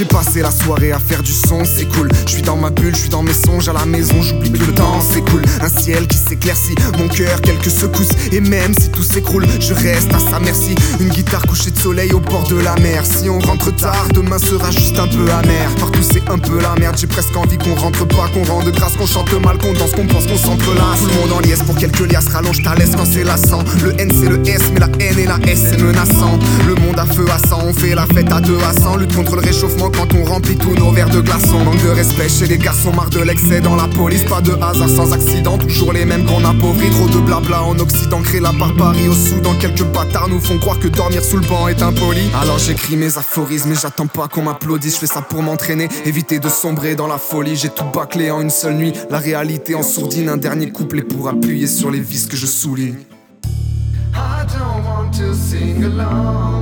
passer la soirée à faire du son, c'est cool. Je suis dans ma bulle, je suis dans mes songes à la maison, j'oublie que le temps cool. Un ciel qui s'éclaircit, mon cœur quelques secousses. Et même si tout s'écroule, je reste à sa merci. Une guitare couchée de soleil au bord de la mer. Si on rentre tard, demain sera juste un peu amer. Partout c'est un peu la merde, j'ai presque envie qu'on rentre pas, qu'on rende grâce, qu'on chante mal, qu'on danse, qu'on pense, qu'on s'entrelace. Tout le monde en liesse pour quelques liasses, rallonge ta laisse quand c'est lassant. Le N c'est le S, mais la N et la S c'est menaçant. Le monde à feu à on fait la fête à deux à 100. Lutte contre le réchauffement quand on remplit tous nos verres de glaçons. Manque de respect chez les garçons, marre de l'excès dans la police. Pas de hasard sans accident, toujours les mêmes qu'on appauvrit. Trop de blabla en Occident, crée la barbarie au Soudan. Quelques bâtards nous font croire que dormir sous le banc est impoli. Alors j'écris mes aphorismes, mais j'attends pas qu'on m'applaudisse. Je fais ça pour m'entraîner, éviter de sombrer dans la folie. J'ai tout bâclé en une seule nuit. La réalité en sourdine, un dernier couplet pour appuyer sur les vis que je souligne. I don't want to sing along